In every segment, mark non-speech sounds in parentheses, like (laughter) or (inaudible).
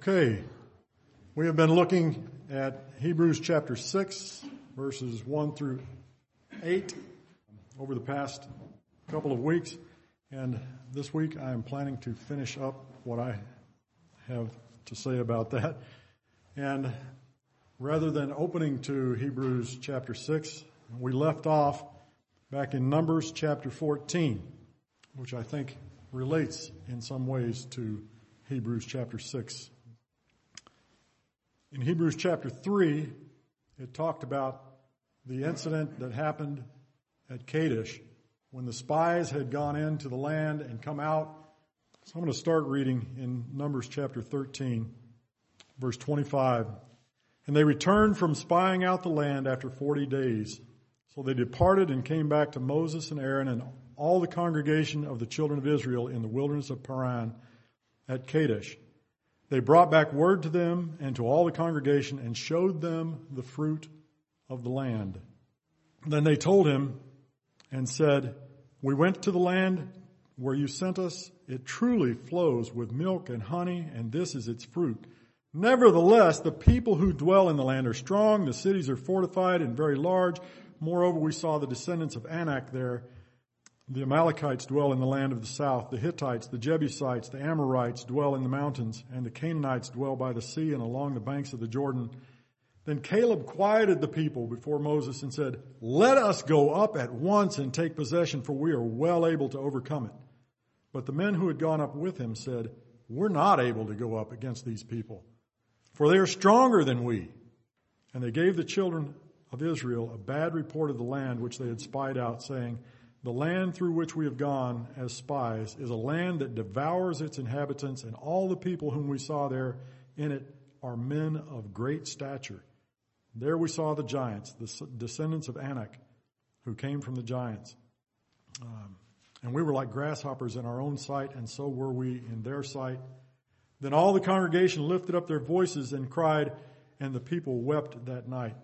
Okay, we have been looking at Hebrews chapter 6, verses 1 through 8 over the past couple of weeks. And this week I am planning to finish up what I have to say about that. And rather than opening to Hebrews chapter 6, we left off back in Numbers chapter 14, which I think relates in some ways to Hebrews chapter 6 in Hebrews chapter 3, it talked about the incident that happened at Kadesh when the spies had gone into the land and come out. So I'm going to start reading in Numbers chapter 13, verse 25. And they returned from spying out the land after 40 days. So they departed and came back to Moses and Aaron and all the congregation of the children of Israel in the wilderness of Paran at Kadesh. They brought back word to them and to all the congregation and showed them the fruit of the land. Then they told him and said, we went to the land where you sent us. It truly flows with milk and honey and this is its fruit. Nevertheless, the people who dwell in the land are strong. The cities are fortified and very large. Moreover, we saw the descendants of Anak there the Amalekites dwell in the land of the south. The Hittites, the Jebusites, the Amorites dwell in the mountains, and the Canaanites dwell by the sea and along the banks of the Jordan. Then Caleb quieted the people before Moses and said, Let us go up at once and take possession, for we are well able to overcome it. But the men who had gone up with him said, We're not able to go up against these people, for they are stronger than we. And they gave the children of Israel a bad report of the land which they had spied out, saying, the land through which we have gone as spies is a land that devours its inhabitants, and all the people whom we saw there in it are men of great stature. There we saw the giants, the descendants of Anak, who came from the giants. Um, and we were like grasshoppers in our own sight, and so were we in their sight. Then all the congregation lifted up their voices and cried, and the people wept that night.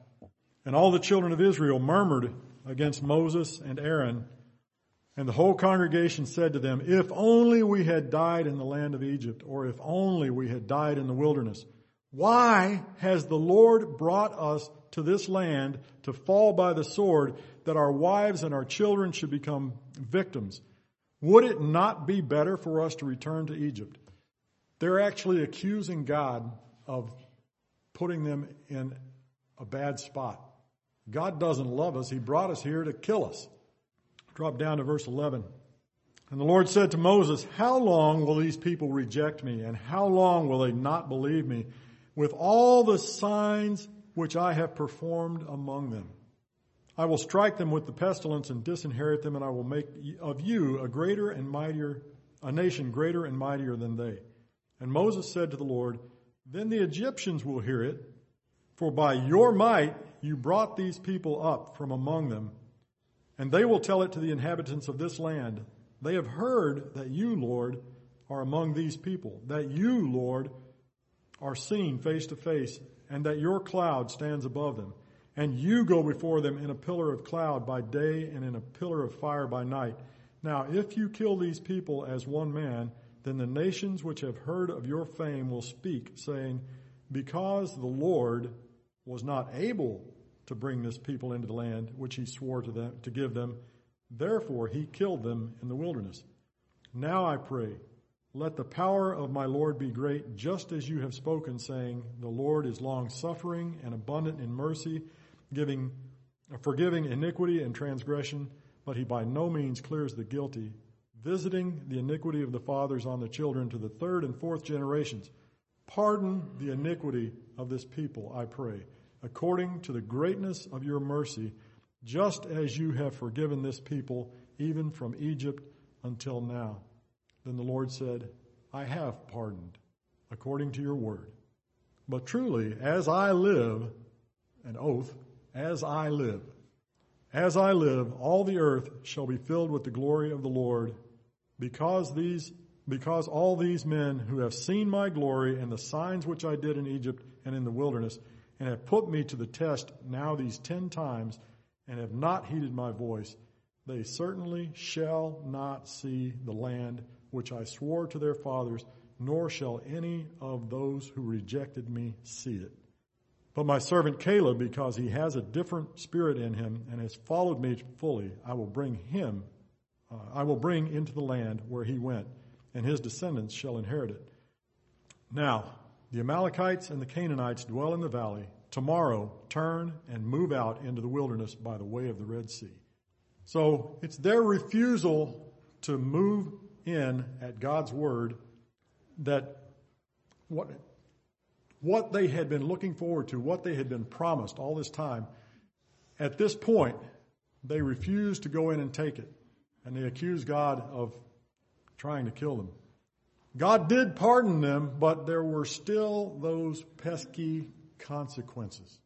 And all the children of Israel murmured against Moses and Aaron and the whole congregation said to them, if only we had died in the land of Egypt, or if only we had died in the wilderness. Why has the Lord brought us to this land to fall by the sword that our wives and our children should become victims? Would it not be better for us to return to Egypt? They're actually accusing God of putting them in a bad spot. God doesn't love us. He brought us here to kill us. Drop down to verse 11. And the Lord said to Moses, how long will these people reject me and how long will they not believe me with all the signs which I have performed among them? I will strike them with the pestilence and disinherit them and I will make of you a greater and mightier, a nation greater and mightier than they. And Moses said to the Lord, then the Egyptians will hear it, for by your might you brought these people up from among them and they will tell it to the inhabitants of this land. They have heard that you, Lord, are among these people, that you, Lord, are seen face to face, and that your cloud stands above them. And you go before them in a pillar of cloud by day and in a pillar of fire by night. Now, if you kill these people as one man, then the nations which have heard of your fame will speak, saying, because the Lord was not able to bring this people into the land which he swore to them to give them. Therefore he killed them in the wilderness. Now I pray, let the power of my Lord be great, just as you have spoken, saying, the Lord is long suffering and abundant in mercy, giving, forgiving iniquity and transgression, but he by no means clears the guilty, visiting the iniquity of the fathers on the children to the third and fourth generations. Pardon the iniquity of this people, I pray according to the greatness of your mercy, just as you have forgiven this people, even from Egypt until now. Then the Lord said, I have pardoned, according to your word. But truly, as I live, an oath, as I live, as I live, all the earth shall be filled with the glory of the Lord, because these, because all these men who have seen my glory and the signs which I did in Egypt and in the wilderness and have put me to the test now these ten times and have not heeded my voice, they certainly shall not see the land which I swore to their fathers, nor shall any of those who rejected me see it. But my servant Caleb, because he has a different spirit in him and has followed me fully, I will bring him, uh, I will bring into the land where he went, and his descendants shall inherit it. Now, the Amalekites and the Canaanites dwell in the valley. Tomorrow, turn and move out into the wilderness by the way of the Red Sea. So it's their refusal to move in at God's word that what, what they had been looking forward to, what they had been promised all this time, at this point, they refused to go in and take it. And they accused God of trying to kill them. God did pardon them, but there were still those pesky consequences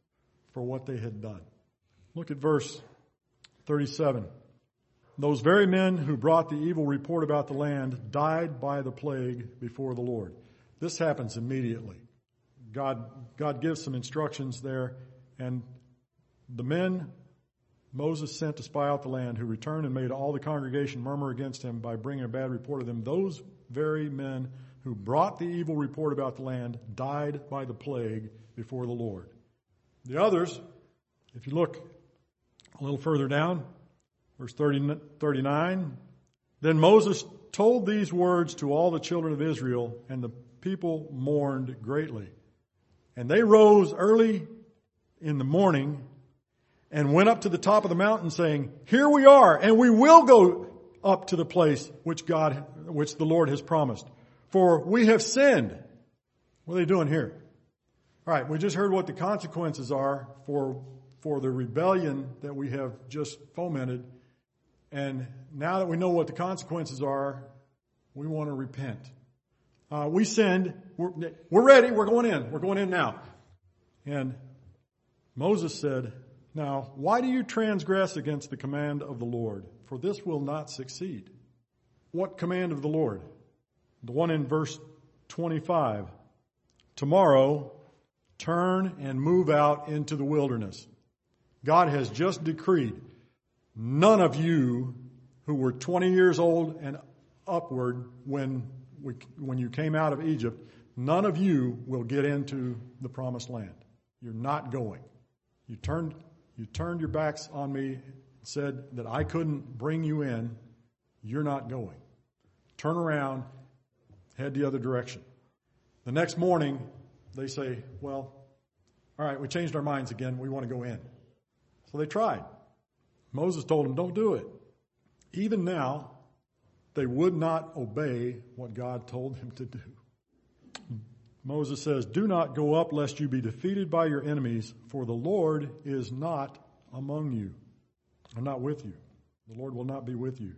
for what they had done. Look at verse 37. Those very men who brought the evil report about the land died by the plague before the Lord. This happens immediately. God, God gives some instructions there, and the men Moses sent to spy out the land, who returned and made all the congregation murmur against him by bringing a bad report of them, those very men who brought the evil report about the land died by the plague before the Lord. The others, if you look a little further down, Verse 30, 39. Then Moses told these words to all the children of Israel, and the people mourned greatly. And they rose early in the morning and went up to the top of the mountain saying, Here we are, and we will go up to the place which God, which the Lord has promised. For we have sinned. What are they doing here? Alright, we just heard what the consequences are for, for the rebellion that we have just fomented and now that we know what the consequences are, we want to repent. Uh, we sinned. We're, we're ready. We're going in. We're going in now. And Moses said, Now, why do you transgress against the command of the Lord? For this will not succeed. What command of the Lord? The one in verse 25. Tomorrow, turn and move out into the wilderness. God has just decreed None of you who were 20 years old and upward when we, when you came out of Egypt, none of you will get into the promised land. You're not going. You turned, you turned your backs on me and said that I couldn't bring you in. You're not going. Turn around, head the other direction. The next morning, they say, well, all right, we changed our minds again. We want to go in. So they tried. Moses told them, don't do it. Even now, they would not obey what God told them to do. Moses says, do not go up lest you be defeated by your enemies, for the Lord is not among you. I'm not with you. The Lord will not be with you.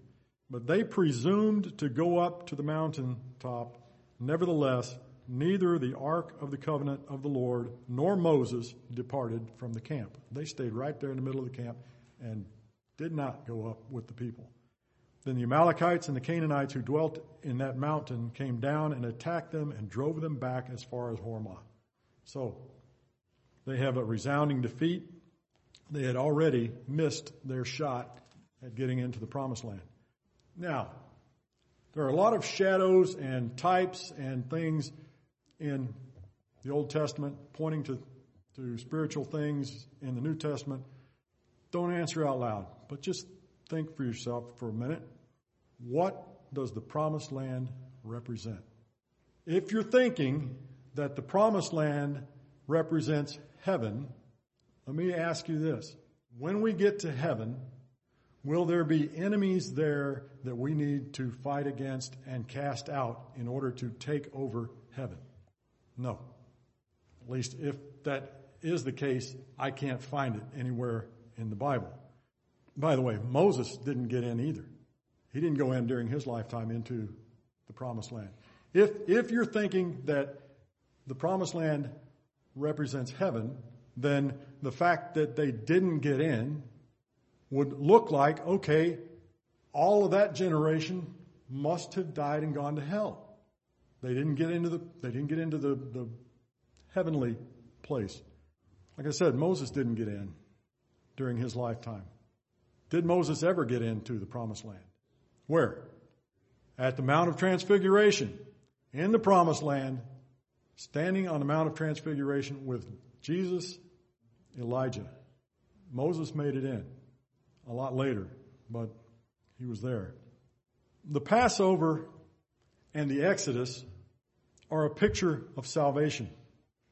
But they presumed to go up to the mountain top. Nevertheless, neither the ark of the covenant of the Lord nor Moses departed from the camp. They stayed right there in the middle of the camp and did not go up with the people. Then the Amalekites and the Canaanites who dwelt in that mountain came down and attacked them and drove them back as far as Hormah. So they have a resounding defeat. They had already missed their shot at getting into the promised land. Now, there are a lot of shadows and types and things in the Old Testament pointing to, to spiritual things in the New Testament. Don't answer out loud, but just think for yourself for a minute. What does the promised land represent? If you're thinking that the promised land represents heaven, let me ask you this. When we get to heaven, will there be enemies there that we need to fight against and cast out in order to take over heaven? No. At least if that is the case, I can't find it anywhere in the Bible. By the way, Moses didn't get in either. He didn't go in during his lifetime into the promised land. If, if you're thinking that the promised land represents heaven, then the fact that they didn't get in would look like, okay, all of that generation must have died and gone to hell. They didn't get into the, they didn't get into the, the heavenly place. Like I said, Moses didn't get in during his lifetime. Did Moses ever get into the promised land? Where? At the Mount of Transfiguration. in the promised land, standing on the Mount of Transfiguration with Jesus, Elijah. Moses made it in a lot later, but he was there. The Passover and the Exodus are a picture of salvation.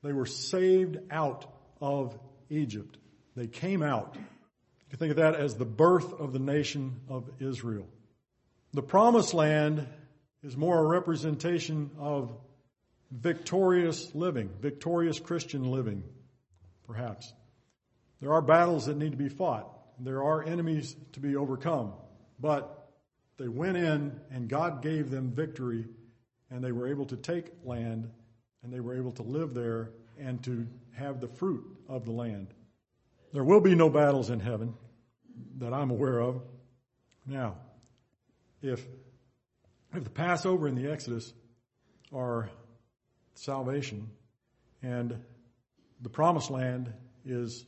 They were saved out of Egypt. They came out. You can think of that as the birth of the nation of Israel. The promised land is more a representation of victorious living, victorious Christian living, perhaps. There are battles that need to be fought. There are enemies to be overcome. But they went in and God gave them victory and they were able to take land and they were able to live there and to have the fruit of the land. There will be no battles in heaven that I'm aware of. Now, if, if the Passover and the Exodus are salvation and the promised land is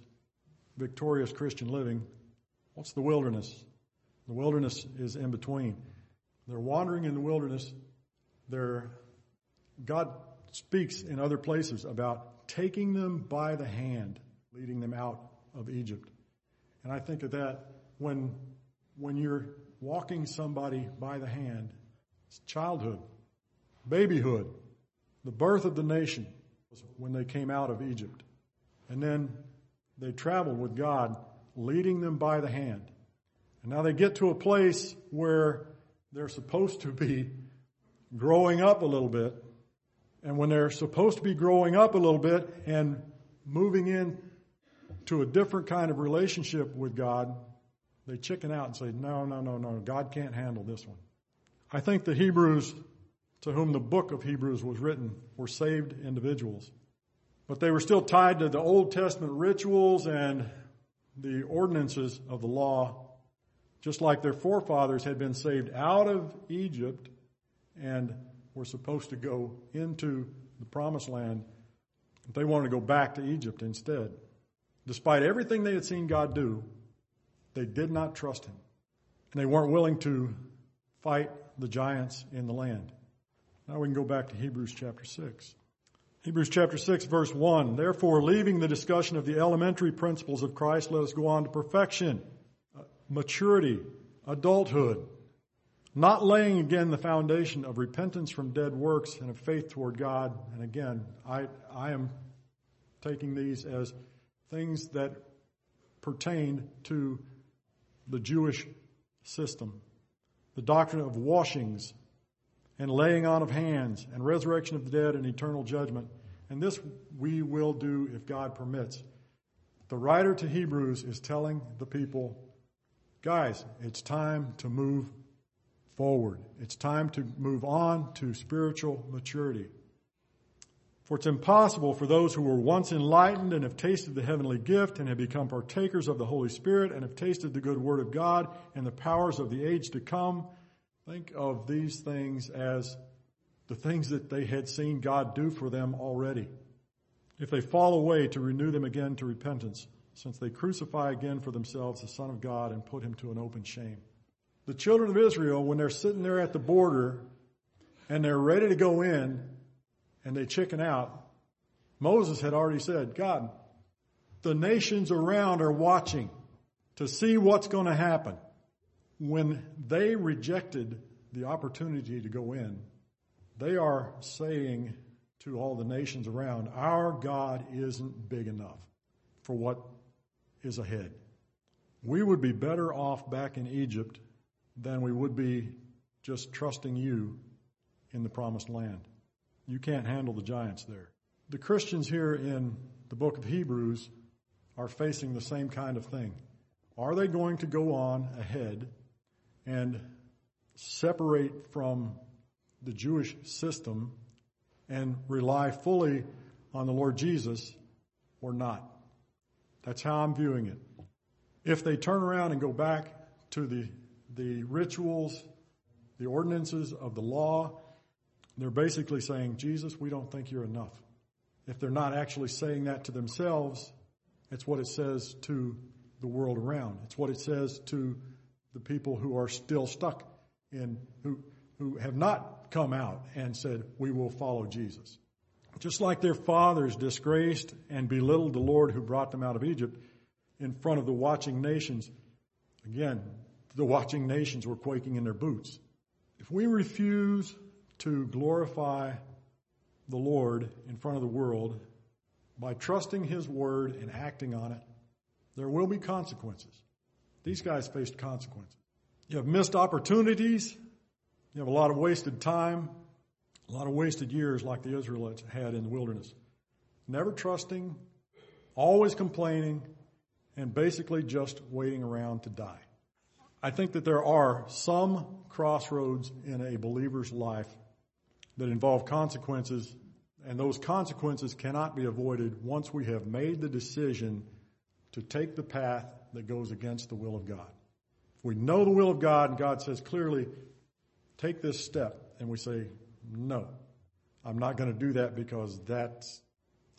victorious Christian living, what's the wilderness? The wilderness is in between. They're wandering in the wilderness. God speaks in other places about taking them by the hand, leading them out of Egypt. And I think of that when, when you're walking somebody by the hand, childhood, babyhood, the birth of the nation was when they came out of Egypt. And then they traveled with God, leading them by the hand. And now they get to a place where they're supposed to be growing up a little bit. And when they're supposed to be growing up a little bit and moving in to a different kind of relationship with God, they chicken out and say, no, no, no, no, God can't handle this one. I think the Hebrews to whom the book of Hebrews was written were saved individuals. But they were still tied to the Old Testament rituals and the ordinances of the law, just like their forefathers had been saved out of Egypt and were supposed to go into the promised land. They wanted to go back to Egypt instead. Despite everything they had seen God do, they did not trust Him. And they weren't willing to fight the giants in the land. Now we can go back to Hebrews chapter 6. Hebrews chapter 6 verse 1. Therefore, leaving the discussion of the elementary principles of Christ, let us go on to perfection, uh, maturity, adulthood, not laying again the foundation of repentance from dead works and of faith toward God. And again, I, I am taking these as things that pertain to the Jewish system. The doctrine of washings and laying on of hands and resurrection of the dead and eternal judgment. And this we will do if God permits. The writer to Hebrews is telling the people, guys, it's time to move forward. It's time to move on to spiritual maturity. For it's impossible for those who were once enlightened and have tasted the heavenly gift and have become partakers of the Holy Spirit and have tasted the good word of God and the powers of the age to come Think of these things as the things that they had seen God do for them already. If they fall away, to renew them again to repentance, since they crucify again for themselves the Son of God and put him to an open shame. The children of Israel, when they're sitting there at the border and they're ready to go in and they chicken out, Moses had already said, God, the nations around are watching to see what's going to happen when they rejected the opportunity to go in, they are saying to all the nations around, our God isn't big enough for what is ahead. We would be better off back in Egypt than we would be just trusting you in the promised land. You can't handle the giants there. The Christians here in the book of Hebrews are facing the same kind of thing. Are they going to go on ahead and separate from the Jewish system and rely fully on the Lord Jesus or not. That's how I'm viewing it. If they turn around and go back to the, the rituals, the ordinances of the law, they're basically saying, Jesus, we don't think you're enough. If they're not actually saying that to themselves, it's what it says to the world around. It's what it says to the people who are still stuck in, who, who have not come out and said, we will follow Jesus. Just like their fathers disgraced and belittled the Lord who brought them out of Egypt in front of the watching nations. Again, the watching nations were quaking in their boots. If we refuse to glorify the Lord in front of the world by trusting His word and acting on it, there will be consequences. These guys faced consequences. You have missed opportunities. You have a lot of wasted time, a lot of wasted years like the Israelites had in the wilderness. Never trusting, always complaining, and basically just waiting around to die. I think that there are some crossroads in a believer's life that involve consequences, and those consequences cannot be avoided once we have made the decision to take the path that goes against the will of God. We know the will of God and God says clearly, take this step, and we say, no, I'm not going to do that because that's,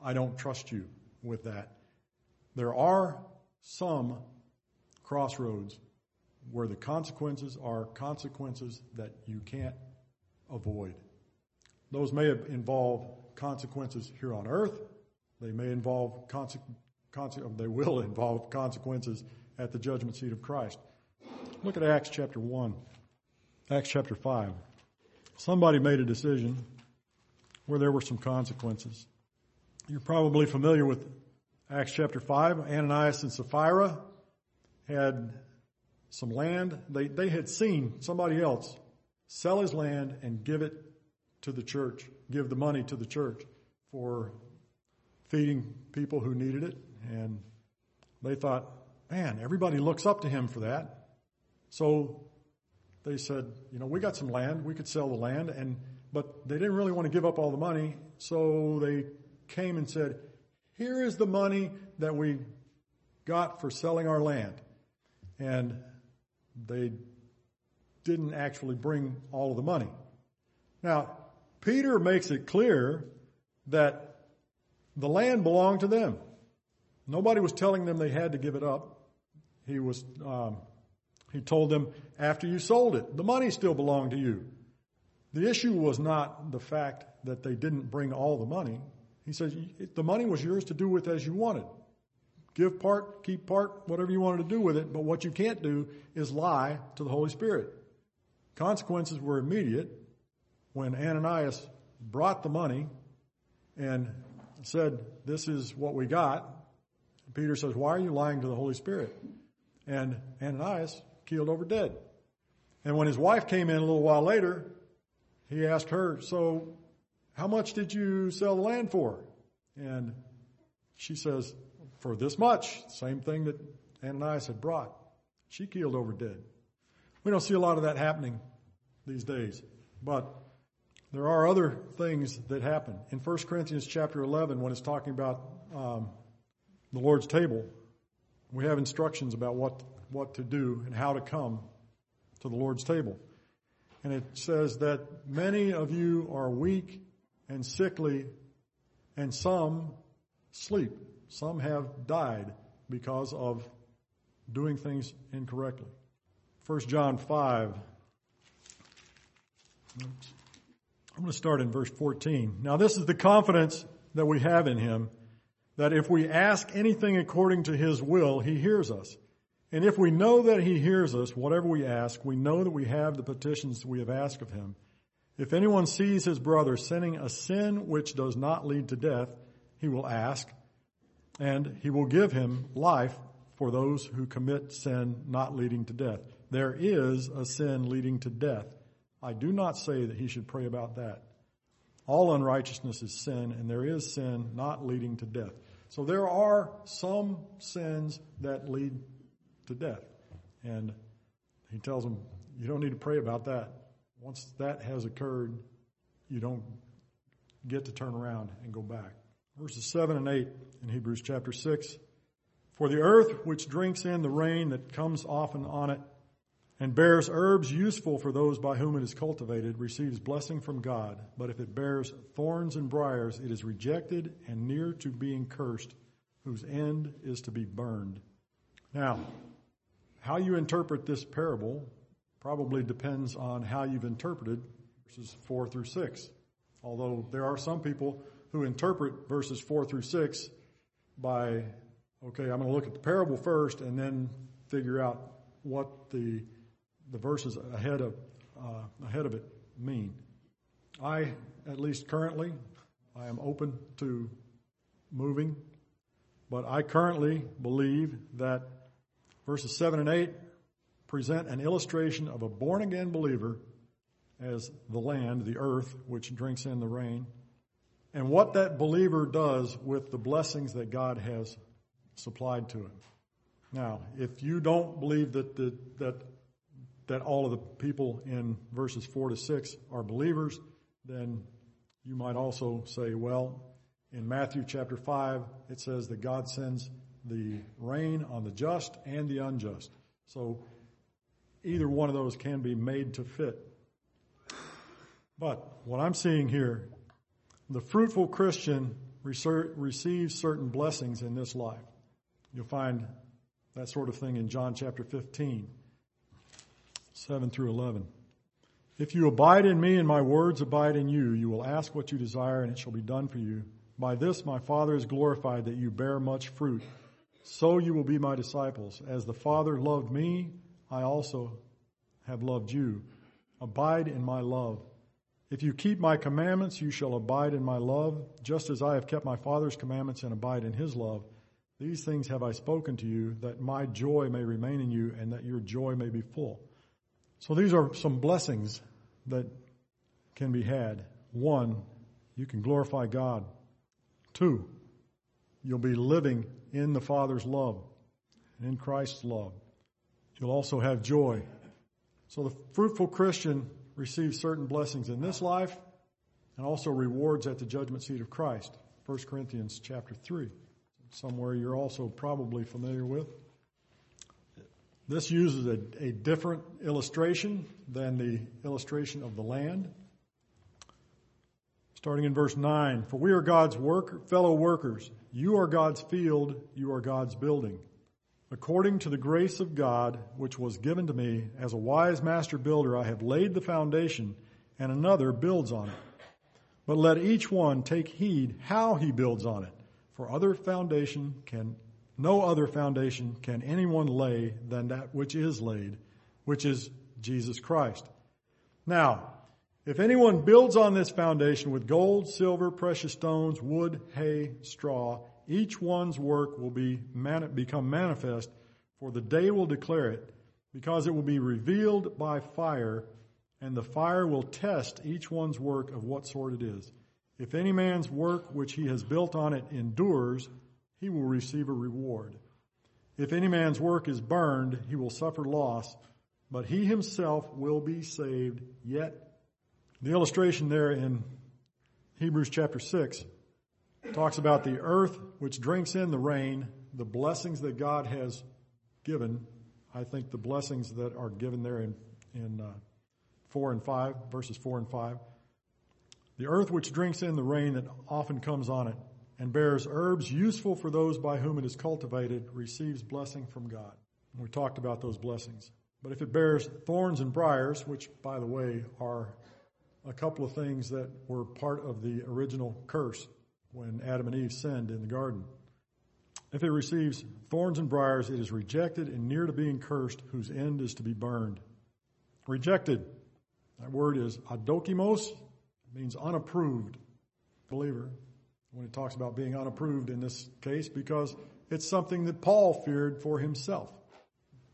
I don't trust you with that. There are some crossroads where the consequences are consequences that you can't avoid. Those may involve consequences here on earth. They may involve consequences they will (laughs) involve consequences at the judgment seat of Christ. Look at Acts chapter 1, Acts chapter 5. Somebody made a decision where there were some consequences. You're probably familiar with Acts chapter 5. Ananias and Sapphira had some land. They, they had seen somebody else sell his land and give it to the church, give the money to the church for feeding people who needed it and they thought, man, everybody looks up to him for that. So they said, you know, we got some land, we could sell the land, and but they didn't really want to give up all the money, so they came and said, here is the money that we got for selling our land. And they didn't actually bring all of the money. Now, Peter makes it clear that the land belonged to them. Nobody was telling them they had to give it up. He was, um, he told them after you sold it, the money still belonged to you. The issue was not the fact that they didn't bring all the money. He says the money was yours to do with as you wanted. Give part, keep part, whatever you wanted to do with it, but what you can't do is lie to the Holy Spirit. Consequences were immediate when Ananias brought the money and said, this is what we got. Peter says, why are you lying to the Holy Spirit? And Ananias keeled over dead. And when his wife came in a little while later, he asked her, so how much did you sell the land for? And she says, for this much. Same thing that Ananias had brought. She keeled over dead. We don't see a lot of that happening these days, but there are other things that happen. In 1 Corinthians chapter 11, when it's talking about um, the Lord's table, we have instructions about what, what to do and how to come to the Lord's table. And it says that many of you are weak and sickly and some sleep. Some have died because of doing things incorrectly. 1 John 5. Oops. I'm going to start in verse 14. Now this is the confidence that we have in him that if we ask anything according to his will, he hears us. And if we know that he hears us, whatever we ask, we know that we have the petitions we have asked of him. If anyone sees his brother sinning a sin which does not lead to death, he will ask, and he will give him life for those who commit sin not leading to death. There is a sin leading to death. I do not say that he should pray about that. All unrighteousness is sin, and there is sin not leading to death. So there are some sins that lead to death. And he tells them, you don't need to pray about that. Once that has occurred, you don't get to turn around and go back. Verses 7 and 8 in Hebrews chapter 6. For the earth which drinks in the rain that comes often on it and bears herbs useful for those by whom it is cultivated receives blessing from God. But if it bears thorns and briars, it is rejected and near to being cursed, whose end is to be burned. Now, how you interpret this parable probably depends on how you've interpreted verses 4 through 6. Although there are some people who interpret verses 4 through 6 by, okay, I'm going to look at the parable first and then figure out what the, the verses ahead of, uh, ahead of it mean. I, at least currently, I am open to moving, but I currently believe that verses 7 and 8 present an illustration of a born again believer as the land, the earth, which drinks in the rain, and what that believer does with the blessings that God has supplied to him. Now, if you don't believe that the, that that all of the people in verses four to six are believers, then you might also say, well, in Matthew chapter five, it says that God sends the rain on the just and the unjust. So either one of those can be made to fit. But what I'm seeing here, the fruitful Christian receives certain blessings in this life. You'll find that sort of thing in John chapter 15, 7 through 11. If you abide in me and my words abide in you, you will ask what you desire and it shall be done for you. By this my Father is glorified that you bear much fruit. So you will be my disciples. As the Father loved me, I also have loved you. Abide in my love. If you keep my commandments, you shall abide in my love, just as I have kept my Father's commandments and abide in his love. These things have I spoken to you, that my joy may remain in you and that your joy may be full. So these are some blessings that can be had. One, you can glorify God. Two, you'll be living in the Father's love, and in Christ's love. You'll also have joy. So the fruitful Christian receives certain blessings in this life and also rewards at the judgment seat of Christ. 1 Corinthians chapter 3. Somewhere you're also probably familiar with. This uses a, a different illustration than the illustration of the land. Starting in verse 9, for we are God's work, fellow workers. You are God's field, you are God's building. According to the grace of God, which was given to me, as a wise master builder, I have laid the foundation, and another builds on it. But let each one take heed how he builds on it. For other foundation can, no other foundation can anyone lay than that which is laid, which is Jesus Christ. Now, if anyone builds on this foundation with gold, silver, precious stones, wood, hay, straw, each one's work will be become manifest, for the day will declare it, because it will be revealed by fire, and the fire will test each one's work of what sort it is. If any man's work which he has built on it endures, he will receive a reward. If any man's work is burned, he will suffer loss, but he himself will be saved, yet the illustration there in Hebrews chapter 6 talks about the earth which drinks in the rain, the blessings that God has given. I think the blessings that are given there in, in uh, 4 and 5, verses 4 and 5. The earth which drinks in the rain that often comes on it and bears herbs useful for those by whom it is cultivated receives blessing from God. We talked about those blessings. But if it bears thorns and briars, which by the way are a couple of things that were part of the original curse when Adam and Eve sinned in the garden. If it receives thorns and briars, it is rejected and near to being cursed, whose end is to be burned. Rejected. That word is adokimos, means unapproved believer when it talks about being unapproved in this case because it's something that Paul feared for himself.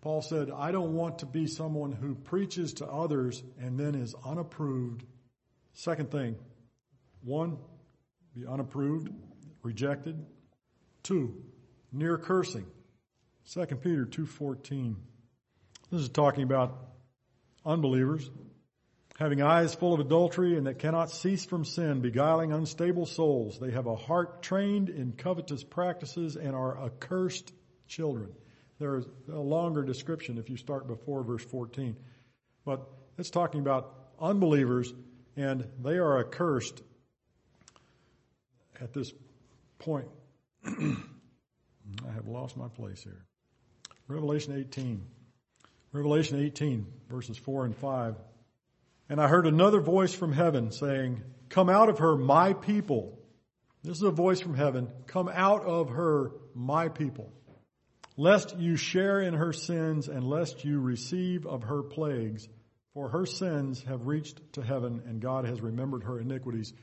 Paul said, I don't want to be someone who preaches to others and then is unapproved Second thing, one, be unapproved, rejected. Two, near cursing. Second Peter 2.14. This is talking about unbelievers having eyes full of adultery and that cannot cease from sin, beguiling unstable souls. They have a heart trained in covetous practices and are accursed children. There is a longer description if you start before verse 14. But it's talking about unbelievers and they are accursed at this point. (clears throat) I have lost my place here. Revelation 18. Revelation 18, verses 4 and 5. And I heard another voice from heaven saying, Come out of her, my people. This is a voice from heaven. Come out of her, my people. Lest you share in her sins and lest you receive of her plagues. For her sins have reached to heaven and God has remembered her iniquities.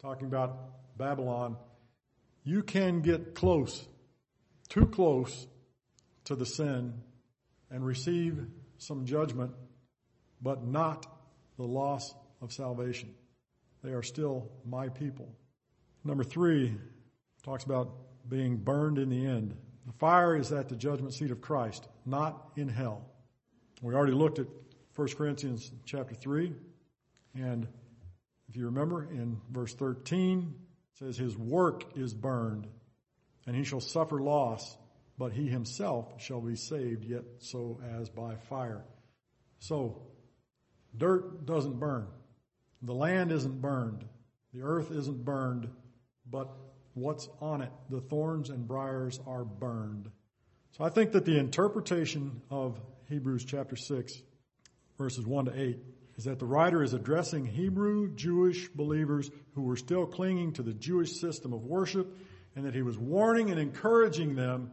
Talking about Babylon. You can get close, too close to the sin and receive some judgment, but not the loss of salvation. They are still my people. Number three talks about being burned in the end. The fire is at the judgment seat of Christ, not in hell. We already looked at 1 Corinthians chapter 3, and if you remember in verse 13, it says, His work is burned, and he shall suffer loss, but he himself shall be saved, yet so as by fire. So, dirt doesn't burn. The land isn't burned. The earth isn't burned, but what's on it, the thorns and briars are burned. So I think that the interpretation of Hebrews chapter 6, verses 1 to 8, is that the writer is addressing Hebrew Jewish believers who were still clinging to the Jewish system of worship and that he was warning and encouraging them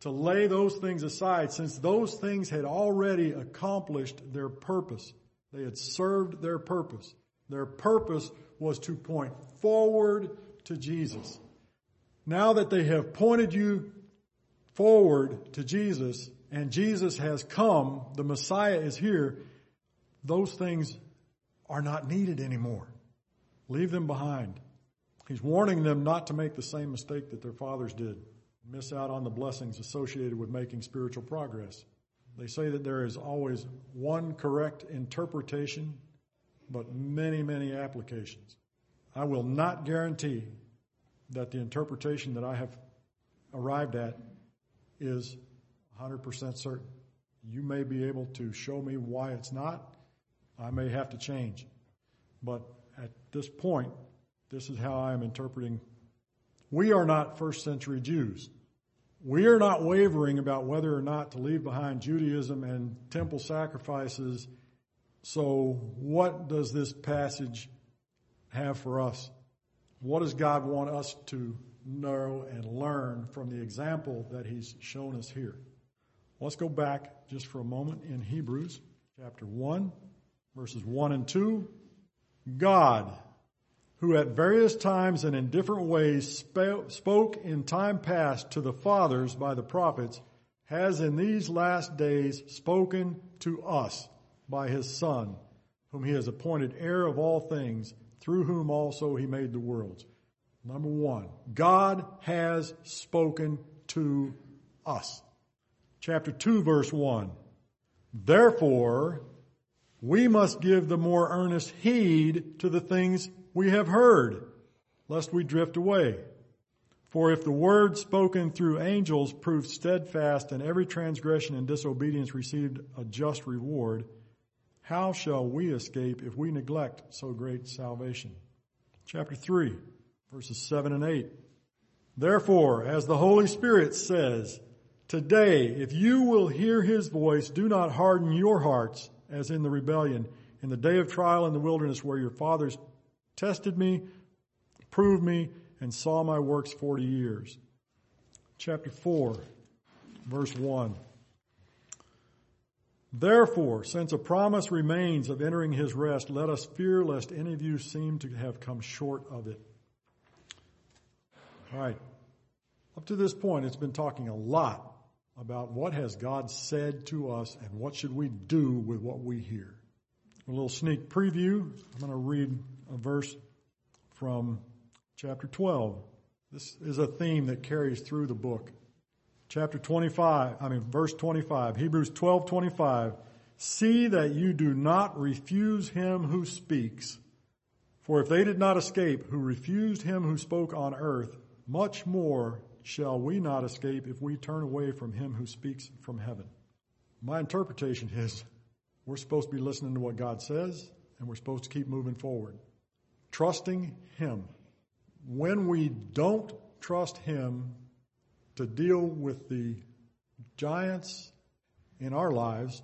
to lay those things aside since those things had already accomplished their purpose. They had served their purpose. Their purpose was to point forward to Jesus. Now that they have pointed you forward to Jesus and Jesus has come, the Messiah is here, those things are not needed anymore. Leave them behind. He's warning them not to make the same mistake that their fathers did. Miss out on the blessings associated with making spiritual progress. They say that there is always one correct interpretation, but many, many applications. I will not guarantee that the interpretation that I have arrived at is 100% certain. You may be able to show me why it's not. I may have to change. But at this point, this is how I am interpreting. We are not first century Jews. We are not wavering about whether or not to leave behind Judaism and temple sacrifices. So what does this passage have for us? What does God want us to know and learn from the example that He's shown us here? Let's go back just for a moment in Hebrews chapter 1, verses 1 and 2. God, who at various times and in different ways spoke in time past to the fathers by the prophets, has in these last days spoken to us by his Son, whom he has appointed heir of all things, through whom also he made the worlds. Number one, God has spoken to us. Chapter 2 verse 1. Therefore, we must give the more earnest heed to the things we have heard, lest we drift away. For if the word spoken through angels proved steadfast and every transgression and disobedience received a just reward, how shall we escape if we neglect so great salvation? Chapter 3, verses 7 and 8. Therefore, as the Holy Spirit says, Today, if you will hear his voice, do not harden your hearts as in the rebellion, in the day of trial in the wilderness where your fathers tested me, proved me, and saw my works 40 years. Chapter 4, verse 1. Therefore, since a promise remains of entering his rest, let us fear lest any of you seem to have come short of it. All right. Up to this point, it's been talking a lot about what has God said to us and what should we do with what we hear. A little sneak preview. I'm going to read a verse from chapter 12. This is a theme that carries through the book. Chapter 25, I mean verse 25, Hebrews 12, 25. See that you do not refuse him who speaks. For if they did not escape who refused him who spoke on earth, much more shall we not escape if we turn away from him who speaks from heaven. My interpretation is we're supposed to be listening to what God says and we're supposed to keep moving forward. Trusting him. When we don't trust him to deal with the giants in our lives,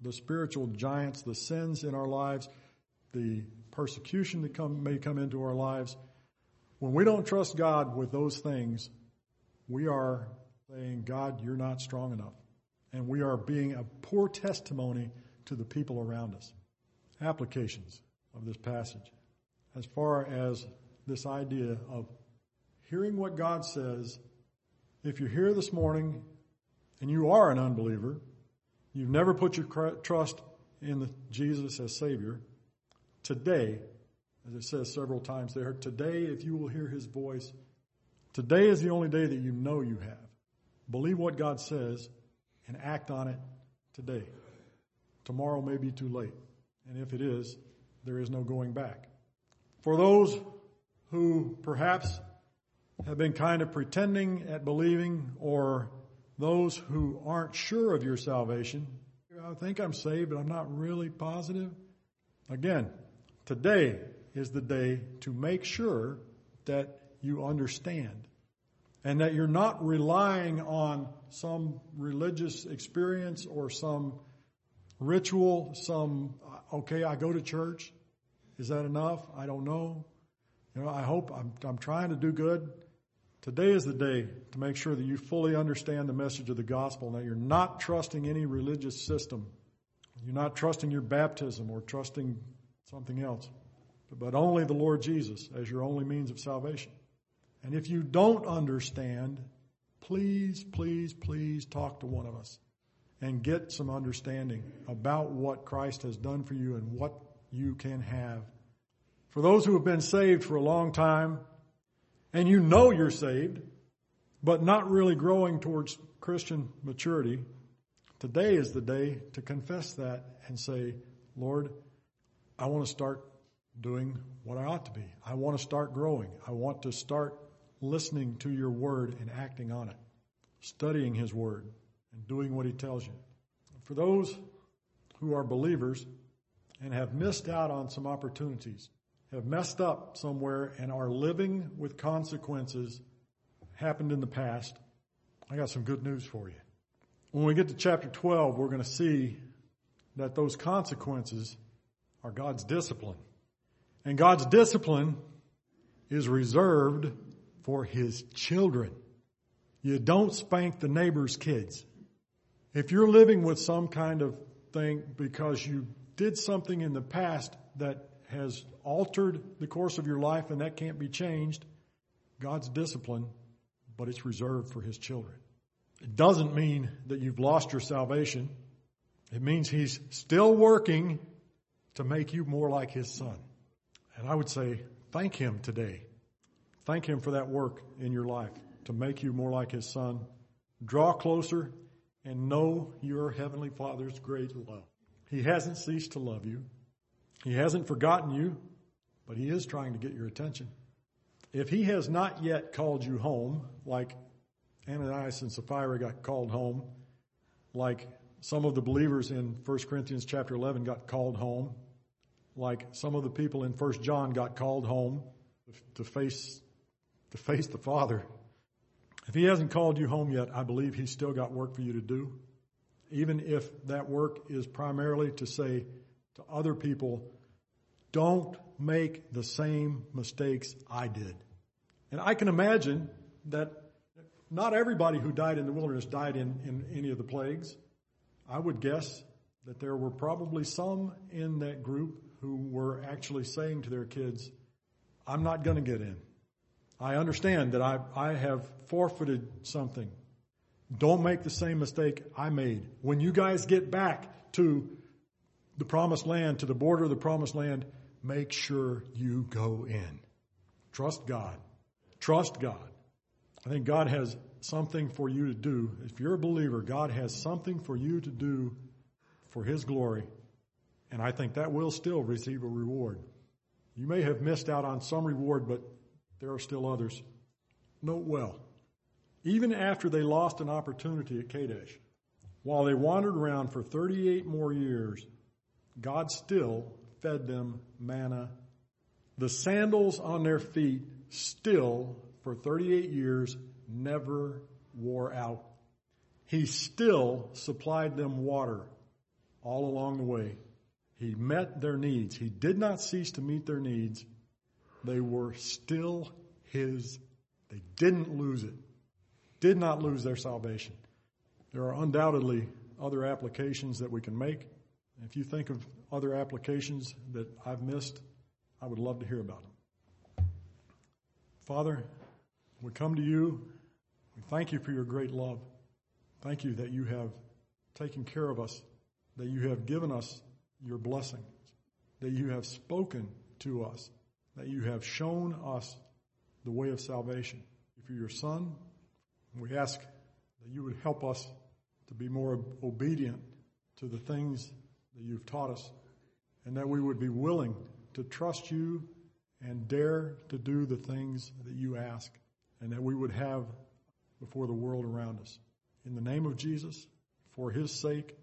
the spiritual giants, the sins in our lives, the persecution that come, may come into our lives. When we don't trust God with those things, we are saying, God, you're not strong enough. And we are being a poor testimony to the people around us. Applications of this passage. As far as this idea of hearing what God says, if you're here this morning and you are an unbeliever, you've never put your trust in Jesus as Savior, today, as it says several times there, today if you will hear His voice, today is the only day that you know you have. Believe what God says and act on it today. Tomorrow may be too late. And if it is, there is no going back. For those who perhaps have been kind of pretending at believing or those who aren't sure of your salvation, I think I'm saved, but I'm not really positive. Again, today is the day to make sure that you understand and that you're not relying on some religious experience or some ritual, some, okay, I go to church. Is that enough? I don't know. You know, I hope I'm, I'm trying to do good. Today is the day to make sure that you fully understand the message of the gospel and that you're not trusting any religious system. You're not trusting your baptism or trusting something else, but only the Lord Jesus as your only means of salvation. And if you don't understand, please, please, please talk to one of us and get some understanding about what Christ has done for you and what you can have. For those who have been saved for a long time and you know you're saved, but not really growing towards Christian maturity, today is the day to confess that and say, Lord, I want to start doing what I ought to be. I want to start growing. I want to start listening to your word and acting on it, studying his word and doing what he tells you. For those who are believers and have missed out on some opportunities, have messed up somewhere and are living with consequences happened in the past, I got some good news for you. When we get to chapter 12, we're going to see that those consequences are God's discipline. And God's discipline is reserved for his children. You don't spank the neighbor's kids. If you're living with some kind of thing because you did something in the past that has altered the course of your life and that can't be changed, God's discipline, but it's reserved for his children. It doesn't mean that you've lost your salvation. It means he's still working to make you more like his son. And I would say, thank him today Thank Him for that work in your life to make you more like His Son. Draw closer and know your Heavenly Father's great love. He hasn't ceased to love you. He hasn't forgotten you, but He is trying to get your attention. If He has not yet called you home, like Ananias and Sapphira got called home, like some of the believers in 1 Corinthians chapter 11 got called home, like some of the people in 1 John got called home to face to face the Father. If He hasn't called you home yet, I believe He's still got work for you to do. Even if that work is primarily to say to other people, don't make the same mistakes I did. And I can imagine that not everybody who died in the wilderness died in, in any of the plagues. I would guess that there were probably some in that group who were actually saying to their kids, I'm not going to get in. I understand that I, I have forfeited something. Don't make the same mistake I made. When you guys get back to the promised land, to the border of the promised land, make sure you go in. Trust God. Trust God. I think God has something for you to do. If you're a believer, God has something for you to do for His glory. And I think that will still receive a reward. You may have missed out on some reward, but there are still others. Note well, even after they lost an opportunity at Kadesh, while they wandered around for 38 more years, God still fed them manna. The sandals on their feet still, for 38 years, never wore out. He still supplied them water. all along the way. He met their needs. He did not cease to meet their needs. They were still His. They didn't lose it. Did not lose their salvation. There are undoubtedly other applications that we can make. If you think of other applications that I've missed, I would love to hear about them. Father, we come to you. We thank you for your great love. Thank you that you have taken care of us, that you have given us your blessings, that you have spoken to us, that you have shown us the way of salvation. For your Son, we ask that you would help us to be more obedient to the things that you've taught us, and that we would be willing to trust you and dare to do the things that you ask, and that we would have before the world around us. In the name of Jesus, for his sake,